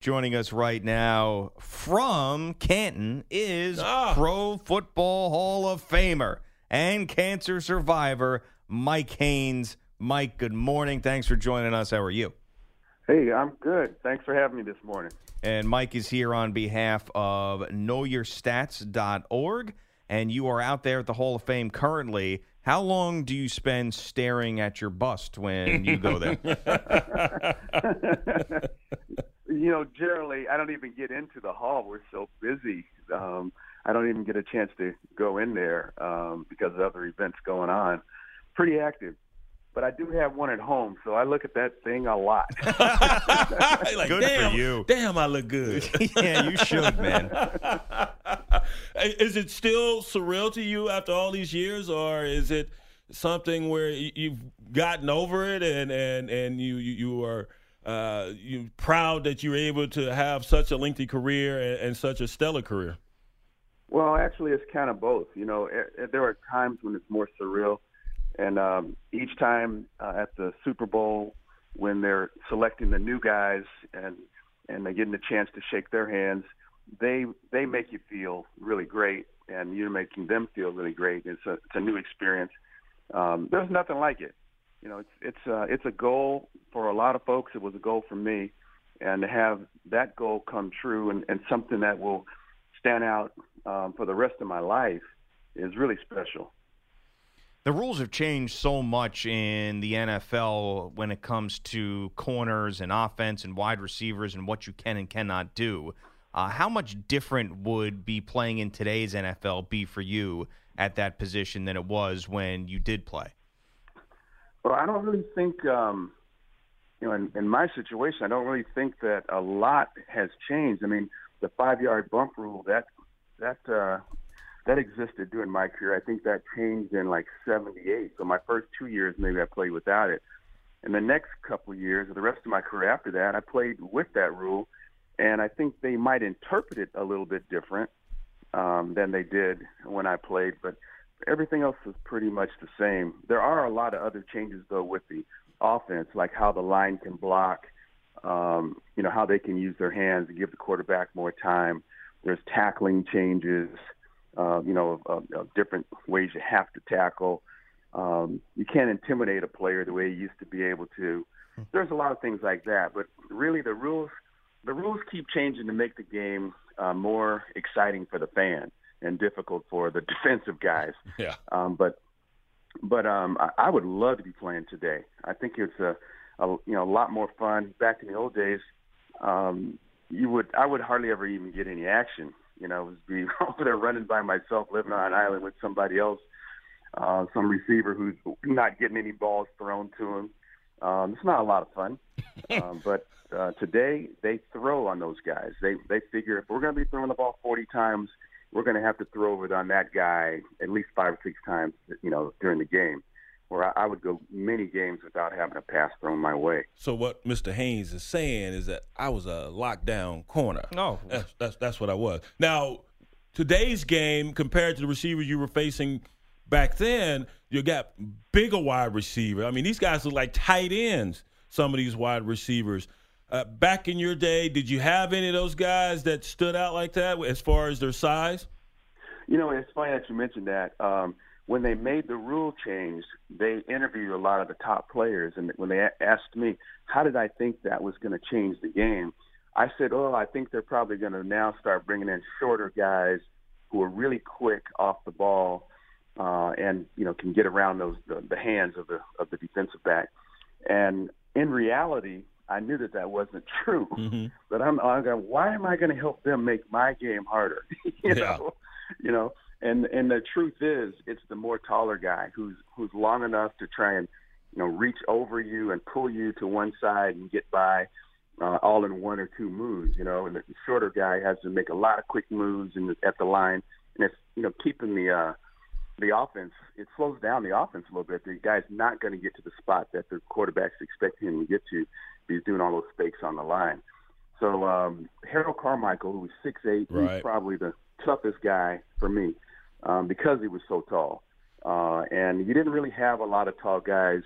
Joining us right now from Canton is Ah. Pro Football Hall of Famer and cancer survivor Mike Haynes. Mike, good morning. Thanks for joining us. How are you? Hey, I'm good. Thanks for having me this morning. And Mike is here on behalf of knowyourstats.org. And you are out there at the Hall of Fame currently. How long do you spend staring at your bust when you go there? you know, generally, I don't even get into the hall. We're so busy. Um, I don't even get a chance to go in there um, because of other events going on. Pretty active. But I do have one at home, so I look at that thing a lot. like, Good for you. Damn, I look good. yeah, you should, man. Is it still surreal to you after all these years, or is it something where you've gotten over it and and and you you, are uh, you proud that you're able to have such a lengthy career and, and such a stellar career? Well, actually, it's kind of both. You know, eh, eh, there are times when it's more surreal, and um, each time uh, at the Super Bowl, when they're selecting the new guys and and they're getting the chance to shake their hands, they they make you feel really great, and you're making them feel really great. It's a it's a new experience. Um, there's nothing like it. You know, it's it's uh, it's a goal for a lot of folks. It was a goal for me, and to have that goal come true and, and something that will stand out um, for the rest of my life is really special. The rules have changed so much in the NFL when it comes to corners and offense and wide receivers and what you can and cannot do. Uh, how much different would be playing in today's NFL be for you at that position than it was when you did play? Well, I don't really think, um, you know, in, in my situation, I don't really think that a lot has changed. I mean, the five-yard bump rule that that uh, that existed during my career. I think that changed in like '78. So my first two years, maybe I played without it. And the next couple years, or the rest of my career after that, I played with that rule. And I think they might interpret it a little bit different um, than they did when I played. But everything else is pretty much the same. There are a lot of other changes though with the offense, like how the line can block, um, you know, how they can use their hands and give the quarterback more time. There's tackling changes, uh, you know, of, of different ways you have to tackle. Um, you can't intimidate a player the way you used to be able to. There's a lot of things like that, but really the rules the rules keep changing to make the game uh, more exciting for the fan and difficult for the defensive guys. Yeah. Um, but but um, I, I would love to be playing today. I think it's a, a you know a lot more fun. Back in the old days, um, you would I would hardly ever even get any action. You know, it was be over there running by myself, living on an island with somebody else, uh, some receiver who's not getting any balls thrown to him. Um, it's not a lot of fun. Um, but uh, today they throw on those guys. They they figure if we're going to be throwing the ball 40 times, we're going to have to throw it on that guy at least five or six times, you know, during the game. Where I, I would go many games without having a pass thrown my way. So what Mr. Haynes is saying is that I was a lockdown corner. No. That's that's that's what I was. Now, today's game compared to the receivers you were facing back then, you got bigger wide receiver. I mean, these guys look like tight ends. Some of these wide receivers. Uh, back in your day, did you have any of those guys that stood out like that as far as their size? You know, it's funny that you mentioned that. Um, when they made the rule change, they interviewed a lot of the top players, and when they asked me, "How did I think that was going to change the game?" I said, "Oh, I think they're probably going to now start bringing in shorter guys who are really quick off the ball, uh, and you know can get around those the, the hands of the of the defensive back." And in reality, I knew that that wasn't true. Mm-hmm. But I'm, I'm going, why am I going to help them make my game harder? you Yeah. know, you know. And and the truth is, it's the more taller guy who's who's long enough to try and you know reach over you and pull you to one side and get by. uh, all in one or two moves, you know, and the shorter guy has to make a lot of quick moves in the, at the line, and it's you know keeping the uh, the offense. It slows down the offense a little bit. The guy's not going to get to the spot that the quarterback's expecting him to get to. He's doing all those fakes on the line. So um, Harold Carmichael, who was six eight, right. he's probably the toughest guy for me um, because he was so tall. Uh, and you didn't really have a lot of tall guys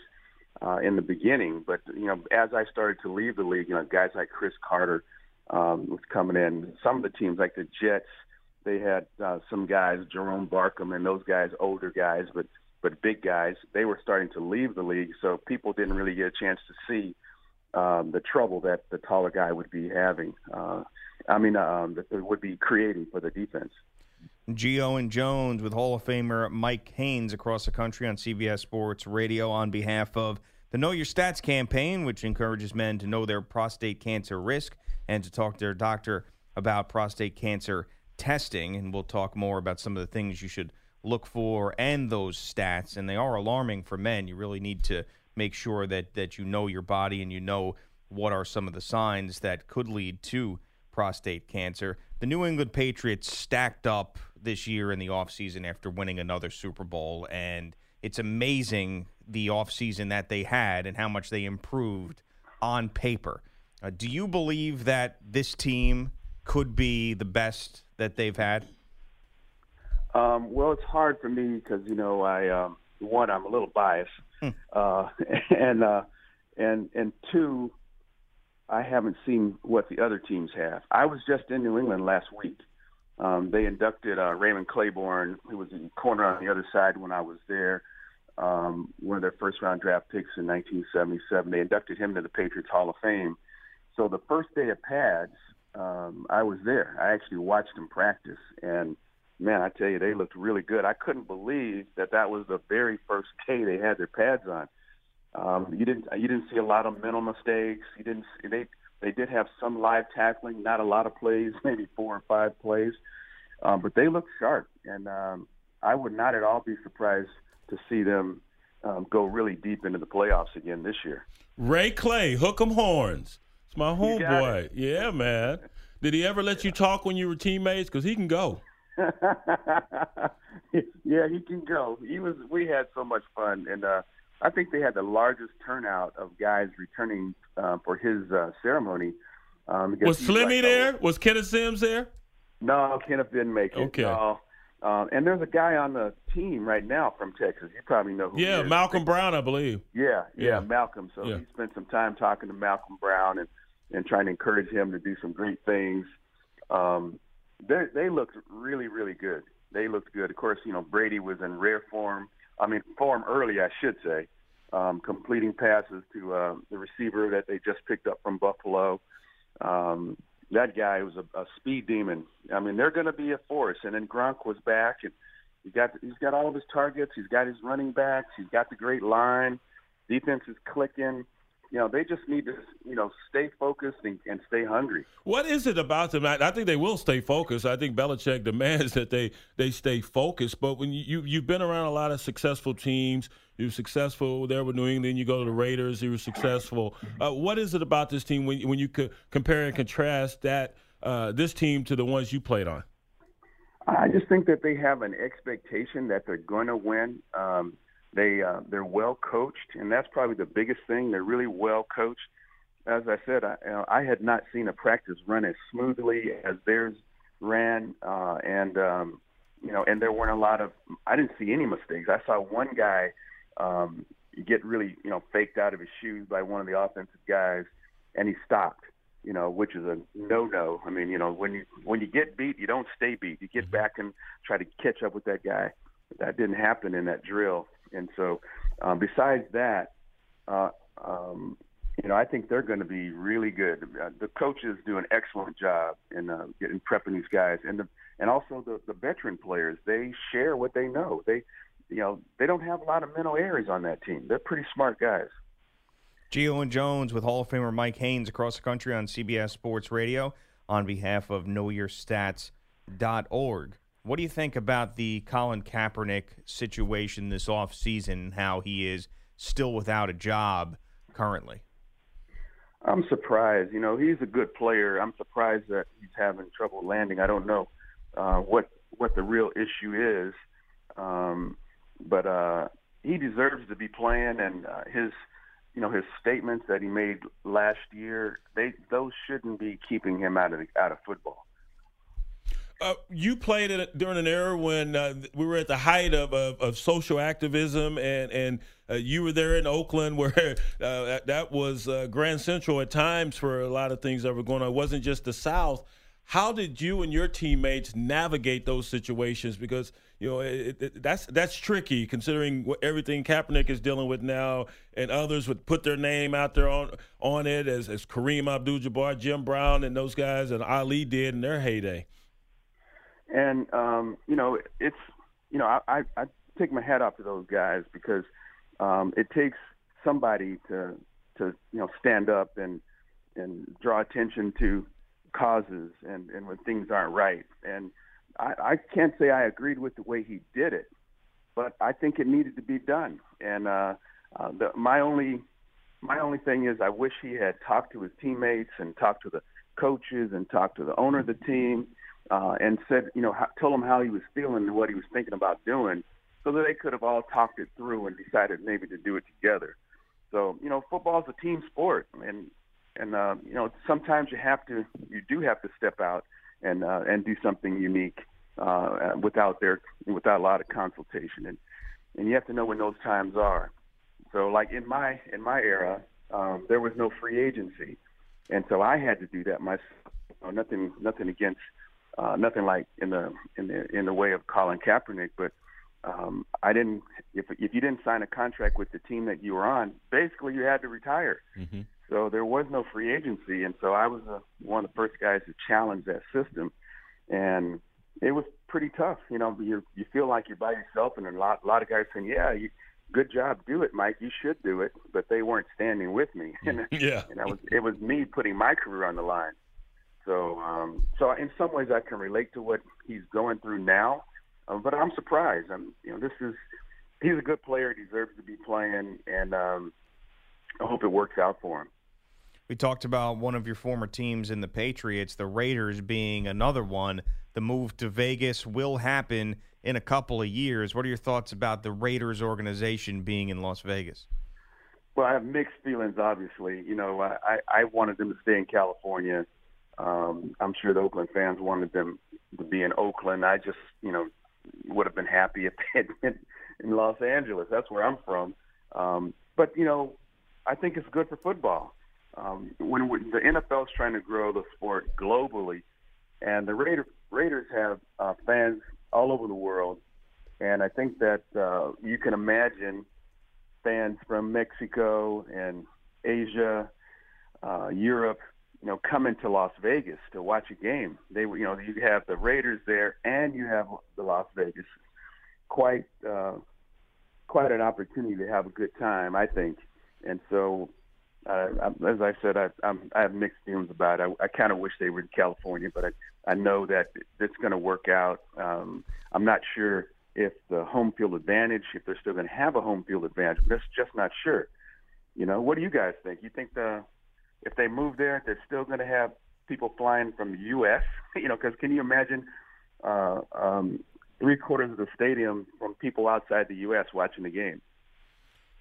uh, in the beginning, but you know, as I started to leave the league, you know, guys like Cris Carter um, was coming in. Some of the teams, like the Jets, they had uh, some guys, Jerome Barkum, and those guys, older guys, but but big guys. They were starting to leave the league, so people didn't really get a chance to see um, the trouble that the taller guy would be having. Uh, I mean, um, that would be creating for the defense. Gio and Jones with Hall of Famer Mike Haynes across the country on CBS Sports Radio on behalf of the Know Your Stats campaign, which encourages men to know their prostate cancer risk and to talk to their doctor about prostate cancer testing. And we'll talk more about some of the things you should look for and those stats. And they are alarming for men. You really need to make sure that, that you know your body and you know what are some of the signs that could lead to prostate cancer. The New England Patriots stacked up this year in the offseason after winning another Super Bowl, and it's amazing the offseason that they had and how much they improved on paper. Uh, do you believe that this team could be the best that they've had? Um, well, it's hard for me because you know I um, one I'm a little biased, hmm. uh, and uh, and and two I haven't seen what the other teams have. I was just in New England last week. Um, they inducted uh, Raymond Clayborn, who was in corner on the other side when I was there, um, one of their first round draft picks in 1977. They inducted him to the Patriots Hall of Fame. So the first day of pads, um, I was there. I actually watched them practice, and man, I tell you, they looked really good. I couldn't believe that that was the very first day they had their pads on. Um, you didn't you didn't see a lot of mental mistakes. You didn't see, they they did have some live tackling, not a lot of plays, maybe four or five plays, um, but they looked sharp, and um, I would not at all be surprised to see them um, go really deep into the playoffs again this year. Ray Clay, hook 'em horns. It's my homeboy. Yeah, man. Did he ever let you talk when you were teammates? Because he can go. yeah, he can go. He was. We had so much fun, and uh, I think they had the largest turnout of guys returning uh, for his uh, ceremony. Um, was Slimmy like, there? was Kenneth Sims there? No, Kenneth didn't make it. Okay. No. Um, and there's a guy on the team right now from Texas. You probably know who. Yeah, Malcolm Brown, I believe. Yeah, yeah, yeah. Malcolm. So yeah. he spent some time talking to Malcolm Brown and and trying to encourage him to do some great things. Um, they looked really really good. They looked good. Of course, you know Brady was in rare form. I mean, form early, I should say um, completing passes to uh, the receiver that they just picked up from Buffalo. Um, that guy was a, a speed demon. I mean, they're going to be a force. And then Gronk was back, and he got he's got all of his targets. He's got his running backs. He's got the great line. Defense is clicking you know, they just need to, you know, stay focused and, and stay hungry. What is it about them? I, I, think they will stay focused. I think Belichick demands that they they stay focused. But when you, you have been around a lot of successful teams, you were successful there with New England. You go to the Raiders, you were successful. Uh, what is it about this team when when you could compare and contrast that uh, this team to the ones you played on? I just think that they have an expectation that they're going to win. Um, they uh, they're well coached, and that's probably the biggest thing. They're really well coached. As I said, I, you know, I had not seen a practice run as smoothly as theirs ran, uh, and um, you know, and there weren't a lot of. I didn't see any mistakes. I saw one guy um, get really, you know, faked out of his shoes by one of the offensive guys, and he stopped. You know, which is a no-no. I mean, you know, when you when you get beat, you don't stay beat. You get mm-hmm. back and try to catch up with that guy. That didn't happen in that drill. And so, um, besides that, uh, um, you know, I think they're going to be really good. Uh, the coaches do an excellent job in uh, getting prepping these guys, and the and also the the veteran players. They share what they know. They, you know, they don't have a lot of mental errors on that team. They're pretty smart guys. Gio and Jones with Hall of Famer Mike Haynes across the country on CBS Sports Radio on behalf of KnowYourStats.org. What do you think about the Colin Kaepernick situation this offseason, how he is still without a job currently? I'm surprised. You know, he's a good player. I'm surprised that he's having trouble landing. I don't know uh, what what the real issue is, um, but uh, he deserves to be playing. And uh, his, you know, his statements that he made last year, they those shouldn't be keeping him out of out of football. Uh, you played it during an era when uh, we were at the height of, of, of social activism, and and uh, you were there in Oakland, where uh, that was uh, Grand Central at times for a lot of things that were going on. It wasn't just the South. How did you and your teammates navigate those situations? Because you know it, it, that's that's tricky, considering what, everything Kaepernick is dealing with now, and others would put their name out there on on it, as as Kareem Abdul-Jabbar, Jim Brown, and those guys, and Ali did in their heyday. And um, you know, it's you know, I, I, I take my hat off to those guys because um, it takes somebody to to you know stand up and and draw attention to causes and and when things aren't right. And I, I can't say I agreed with the way he did it, but I think it needed to be done. And uh, uh, the, my only my only thing is I wish he had talked to his teammates and talked to the coaches and talked to the owner of the team uh, and said, you know, told him how he was feeling and what he was thinking about doing, so that they could have all talked it through and decided maybe to do it together. So, you know, football is a team sport, and and uh, you know, sometimes you have to, you do have to step out and uh, and do something unique uh, without their without a lot of consultation, and and you have to know when those times are. So, like in my in my era, um, there was no free agency, and so I had to do that myself. Nothing nothing against uh, nothing like in the in the in the way of Colin Kaepernick, but um, I didn't. If if you didn't sign a contract with the team that you were on, basically you had to retire. Mm-hmm. So there was no free agency, and so I was uh, one of the first guys to challenge that system, and it was pretty tough. You know, you you feel like you're by yourself, and a lot a lot of guys saying, "Yeah, you, good job, do it, Mike. You should do it," but they weren't standing with me. and, yeah, and I was it was me putting my career on the line. So, um, so in some ways, I can relate to what he's going through now. Um, but I'm surprised. I'm, you know, this is he's a good player, he deserves to be playing, and um, I hope it works out for him. We talked about one of your former teams in the Patriots, the Raiders being another one. The move to Vegas will happen in a couple of years. What are your thoughts about the Raiders organization being in Las Vegas? Well, I have mixed feelings. Obviously, you know, I I wanted them to stay in California. Um, I'm sure the Oakland fans wanted them to be in Oakland. I just, you know, would have been happy if they had been in Los Angeles. That's where I'm from. Um, but you know, I think it's good for football. Um, when we, the NFL is trying to grow the sport globally, and the Raider, Raiders have uh, fans all over the world, and I think that uh, you can imagine fans from Mexico and Asia, uh, Europe, you know, coming to Las Vegas to watch a game. They, you know, you have the Raiders there, and you have the Las Vegas. Quite, uh, quite an opportunity to have a good time, I think. And so, uh, as I said, I, I'm, I have mixed feelings about it. I, I kind of wish they were in California, but I, I know that it's going to work out. Um, I'm not sure if the home field advantage, if they're still going to have a home field advantage. That's just not sure. You know, what do you guys think? You think the if they move there, they're still going to have people flying from the U.S. You know, because can you imagine uh, um, three quarters of the stadium from people outside the U.S. watching the game?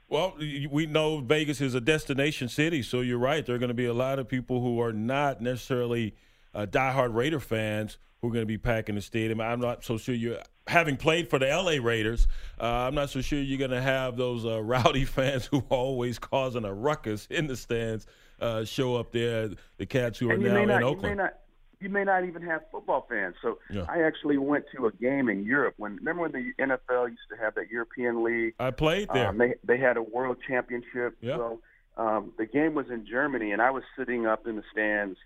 Well, we know Vegas is a destination city, so you're right. There are going to be a lot of people who are not necessarily uh, diehard Raider fans who are going to be packing the stadium. I'm not so sure you're having played for the LA Raiders. Uh, I'm not so sure you're going to have those uh, rowdy fans who are always causing a ruckus in the stands uh, show up there. The cats who are now not, in Oakland. You may, not, you may not even have football fans. So yeah. I actually went to a game in Europe. When remember when the NFL used to have that European League? I played there. Um, they they had a World Championship. Yeah. So um, the game was in Germany, and I was sitting up in the stands,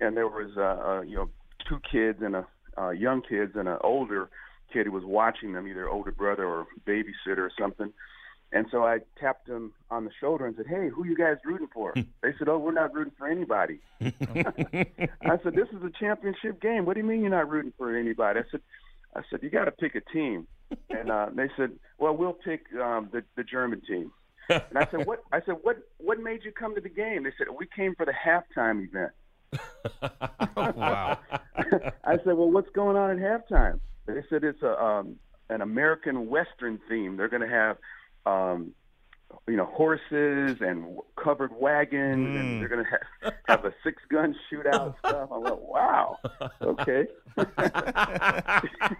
and there was uh, uh, you know two kids and a uh, young kids and an older kid who was watching them, either older brother or babysitter or something. And so I tapped him on the shoulder and said, "Hey, who you guys rooting for?" they said, "Oh, we're not rooting for anybody." I said, "This is a championship game. What do you mean you're not rooting for anybody?" I said, "I said you got to pick a team." And uh, they said, "Well, we'll pick um, the the German team." And I said, "What?" I said, "What? What made you come to the game?" They said, "We came for the halftime event." Oh, wow. I said, "Well, what's going on at halftime?" They said it's a um, an American Western theme. They're going to have, um, you know, horses and covered wagons, Mm. and they're going to have, have a six gun shootout stuff. I went, "Wow, okay."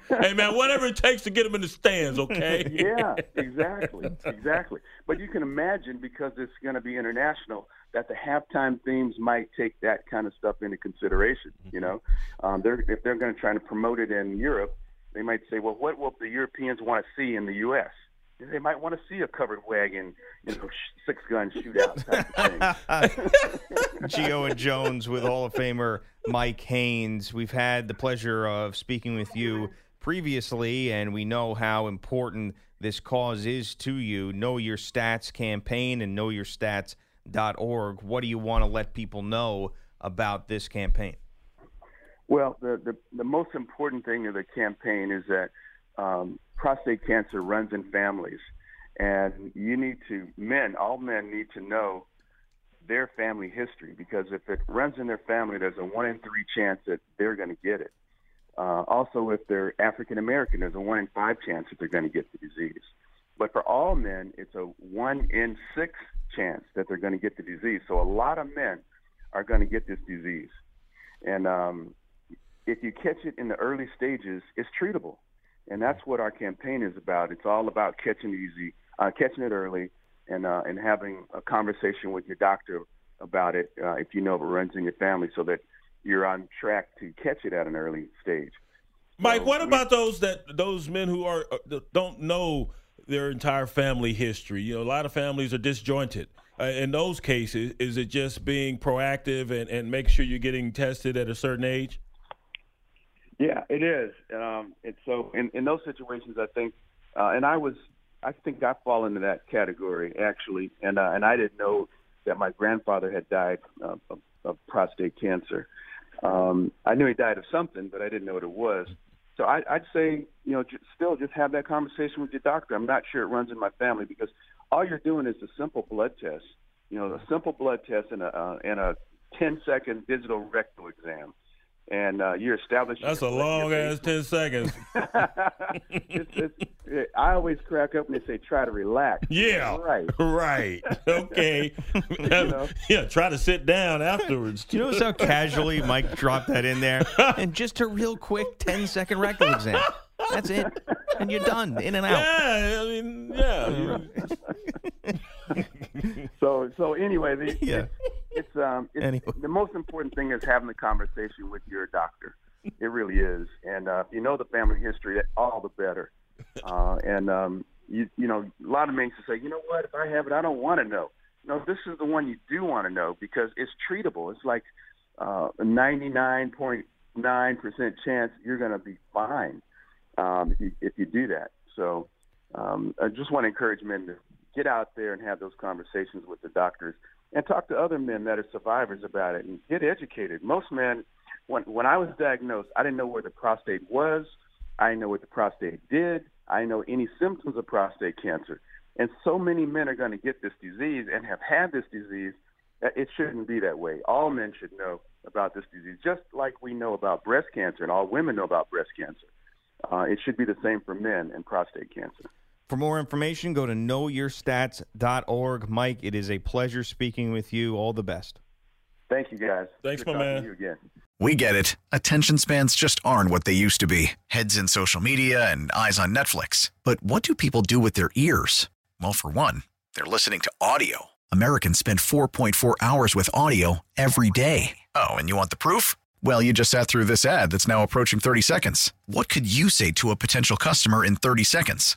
hey man, whatever it takes to get them in the stands, okay? yeah, exactly, exactly. But you can imagine because it's going to be international that the halftime themes might take that kind of stuff into consideration. You know, um, they're if they're going to try to promote it in Europe, they might say, well, what will the Europeans want to see in the U.S.? They might want to see a covered wagon, you know, six gun shootout type of thing. Gio and Jones with Hall of Famer Mike Haynes. We've had the pleasure of speaking with you previously, and we know how important this cause is to you. Know Your Stats campaign and knowyourstats.org. What do you want to let people know about this campaign? Well, the, the, the most important thing of the campaign is that um, prostate cancer runs in families. And you need to, men, all men need to know their family history because if it runs in their family, there's a one in three chance that they're going to get it. Uh, also, if they're African American, there's a one in five chance that they're going to get the disease. But for all men, it's a one in six chance that they're going to get the disease. So a lot of men are going to get this disease. And um, if you catch it in the early stages, it's treatable. And that's what our campaign is about. It's all about catching it easy, uh, catching it early, and uh, and having a conversation with your doctor about it uh, if you know it runs in your family, so that you're on track to catch it at an early stage. Mike, So what about those that those men who are uh, don't know their entire family history? You know, a lot of families are disjointed. Uh, in those cases, is it just being proactive and, and make sure you're getting tested at a certain age? Yeah, it is. Um, and so in, in those situations, I think, uh, and I was, I think I fall into that category actually, and uh, and I didn't know that my grandfather had died of, of, of prostate cancer. Um, I knew he died of something, but I didn't know what it was. So I, I'd say, you know, j- still just have that conversation with your doctor. I'm not sure it runs in my family because all you're doing is a simple blood test. You know, a simple blood test and a uh, and a 10 second digital rectal exam, and uh, you're establishing. That's a long ass ten seconds. it's, it's, it, I always crack up when they say try to relax. Yeah, Right. right. Okay, know? yeah. Try to sit down afterwards. Do you notice how casually Mike dropped that in there? And just a real quick 10 second rectal exam. That's it. And you're done. In and out. Yeah, I mean, yeah. So so anyway, the, Yeah. It's, um it's, Anyway. the most important thing is having the conversation with your doctor. It really is, and uh, if you know the family history, all the better. Uh, and um, you you know a lot of men say, you know what, if I have it, I don't want to know. No, this is the one you do want to know because it's treatable. It's like uh, a 99.9% chance you're going to be fine um, if, you, if you do that. So um, I just want to encourage men to get out there and have those conversations with the doctors and talk to other men that are survivors about it and get educated. Most men, when when I was diagnosed, I didn't know where the prostate was. I didn't know what the prostate did. I didn't know any symptoms of prostate cancer. And so many men are going to get this disease and have had this disease it shouldn't be that way. All men should know about this disease, just like we know about breast cancer and all women know about breast cancer. Uh, it should be the same for men and prostate cancer. For more information, go to knowyourstats.org. Mike, it is a pleasure speaking with you. All the best. Thank you, guys. Thanks, Good my man. to You again. We get it. Attention spans just aren't what they used to be heads in social media and eyes on Netflix. But what do people do with their ears? Well, for one, they're listening to audio. Americans spend 4.4 hours with audio every day. Oh, and you want the proof? Well, you just sat through this ad that's now approaching 30 seconds. What could you say to a potential customer in 30 seconds?